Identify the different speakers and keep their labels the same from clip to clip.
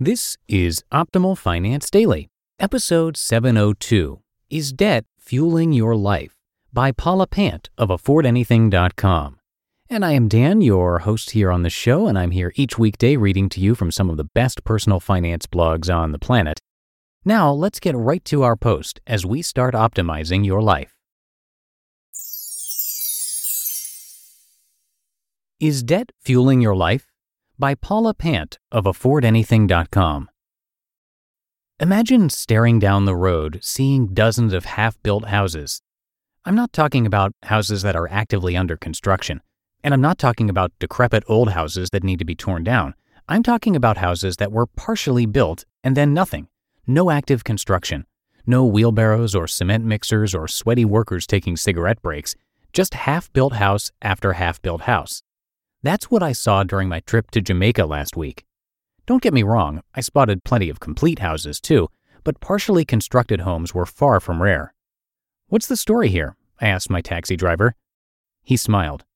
Speaker 1: This is Optimal Finance Daily, episode 702 Is Debt Fueling Your Life? by Paula Pant of AffordAnything.com. And I am Dan, your host here on the show, and I'm here each weekday reading to you from some of the best personal finance blogs on the planet. Now, let's get right to our post as we start optimizing your life. Is Debt Fueling Your Life? By Paula Pant of AffordAnything.com. Imagine staring down the road, seeing dozens of half built houses. I'm not talking about houses that are actively under construction, and I'm not talking about decrepit old houses that need to be torn down. I'm talking about houses that were partially built and then nothing. No active construction. No wheelbarrows or cement mixers or sweaty workers taking cigarette breaks. Just half built house after half built house. That's what I saw during my trip to Jamaica last week. Don't get me wrong, I spotted plenty of complete houses too, but partially constructed homes were far from rare. What's the story here? I asked my taxi driver. He smiled.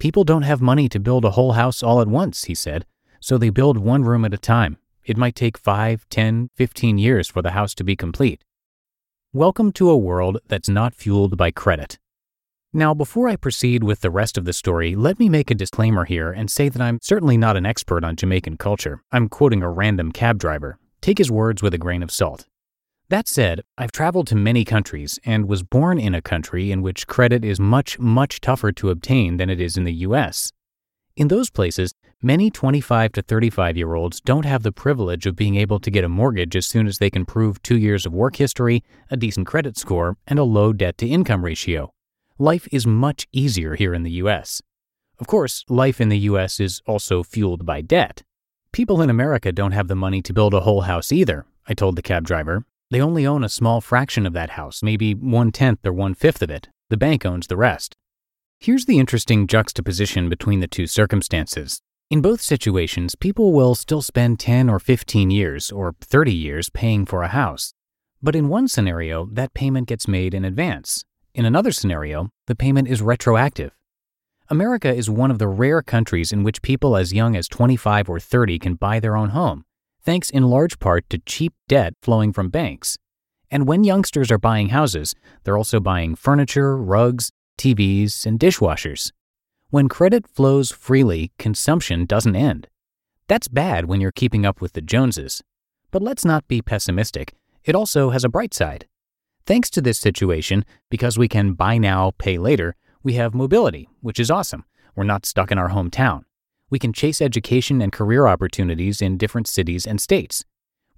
Speaker 1: People don't have money to build a whole house all at once, he said, so they build one room at a time. It might take five, ten, fifteen years for the house to be complete. Welcome to a world that's not fueled by credit. Now, before I proceed with the rest of the story, let me make a disclaimer here and say that I'm certainly not an expert on Jamaican culture. I'm quoting a random cab driver. Take his words with a grain of salt. That said, I've traveled to many countries and was born in a country in which credit is much, much tougher to obtain than it is in the US. In those places, many 25 to 35 year olds don't have the privilege of being able to get a mortgage as soon as they can prove two years of work history, a decent credit score, and a low debt to income ratio life is much easier here in the US. Of course, life in the US is also fueled by debt. People in America don't have the money to build a whole house either, I told the cab driver. They only own a small fraction of that house, maybe one tenth or one fifth of it. The bank owns the rest. Here's the interesting juxtaposition between the two circumstances. In both situations, people will still spend 10 or 15 years or 30 years paying for a house. But in one scenario, that payment gets made in advance, in another scenario, the payment is retroactive. America is one of the rare countries in which people as young as 25 or 30 can buy their own home, thanks in large part to cheap debt flowing from banks. And when youngsters are buying houses, they're also buying furniture, rugs, TVs, and dishwashers. When credit flows freely, consumption doesn't end. That's bad when you're keeping up with the Joneses. But let's not be pessimistic. It also has a bright side. Thanks to this situation, because we can buy now, pay later, we have mobility, which is awesome. We're not stuck in our hometown. We can chase education and career opportunities in different cities and states.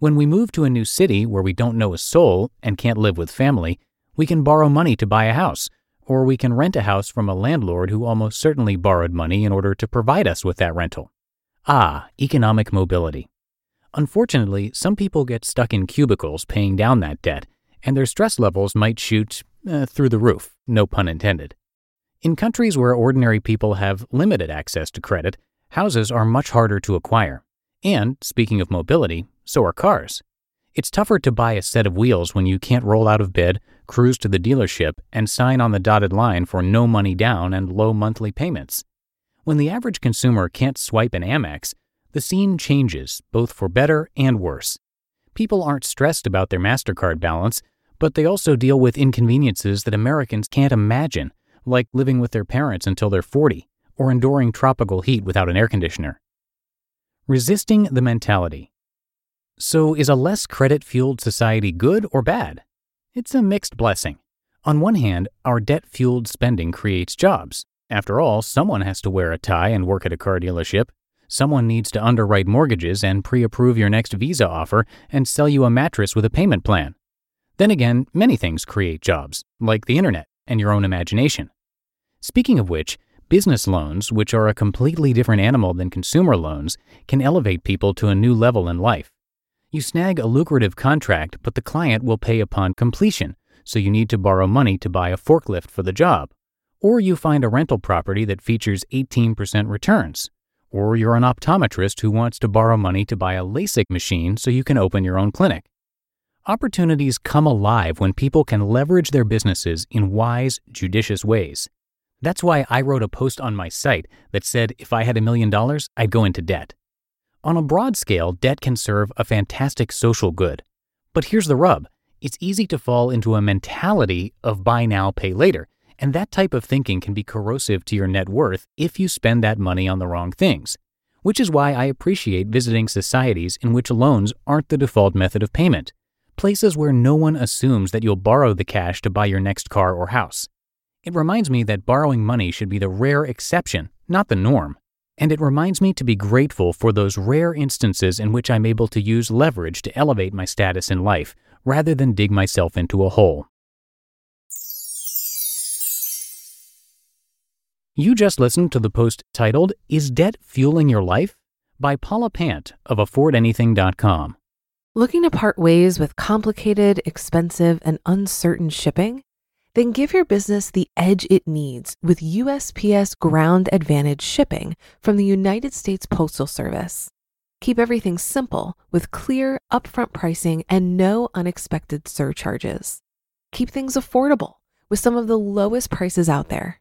Speaker 1: When we move to a new city where we don't know a soul and can't live with family, we can borrow money to buy a house, or we can rent a house from a landlord who almost certainly borrowed money in order to provide us with that rental. Ah, economic mobility. Unfortunately, some people get stuck in cubicles paying down that debt and their stress levels might shoot uh, through the roof, no pun intended. In countries where ordinary people have limited access to credit, houses are much harder to acquire. And, speaking of mobility, so are cars. It's tougher to buy a set of wheels when you can't roll out of bed, cruise to the dealership, and sign on the dotted line for no money down and low monthly payments. When the average consumer can't swipe an Amex, the scene changes, both for better and worse. People aren't stressed about their MasterCard balance But they also deal with inconveniences that Americans can't imagine, like living with their parents until they're 40 or enduring tropical heat without an air conditioner. Resisting the mentality. So, is a less credit fueled society good or bad? It's a mixed blessing. On one hand, our debt fueled spending creates jobs. After all, someone has to wear a tie and work at a car dealership. Someone needs to underwrite mortgages and pre approve your next visa offer and sell you a mattress with a payment plan. Then again, many things create jobs, like the internet and your own imagination. Speaking of which, business loans, which are a completely different animal than consumer loans, can elevate people to a new level in life. You snag a lucrative contract, but the client will pay upon completion, so you need to borrow money to buy a forklift for the job. Or you find a rental property that features 18% returns. Or you're an optometrist who wants to borrow money to buy a LASIK machine so you can open your own clinic. Opportunities come alive when people can leverage their businesses in wise, judicious ways. That's why I wrote a post on my site that said if I had a million dollars, I'd go into debt. On a broad scale, debt can serve a fantastic social good. But here's the rub it's easy to fall into a mentality of buy now, pay later, and that type of thinking can be corrosive to your net worth if you spend that money on the wrong things. Which is why I appreciate visiting societies in which loans aren't the default method of payment, places where no one assumes that you'll borrow the cash to buy your next car or house. It reminds me that borrowing money should be the rare exception, not the norm. And it reminds me to be grateful for those rare instances in which I'm able to use leverage to elevate my status in life rather than dig myself into a hole. You just listened to the post titled, Is Debt Fueling Your Life? by Paula Pant of AffordAnything.com.
Speaker 2: Looking to part ways with complicated, expensive, and uncertain shipping? Then give your business the edge it needs with USPS Ground Advantage shipping from the United States Postal Service. Keep everything simple with clear, upfront pricing and no unexpected surcharges. Keep things affordable with some of the lowest prices out there.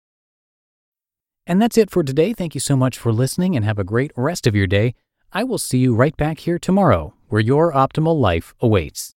Speaker 1: And that's it for today. Thank you so much for listening and have a great rest of your day. I will see you right back here tomorrow where your optimal life awaits.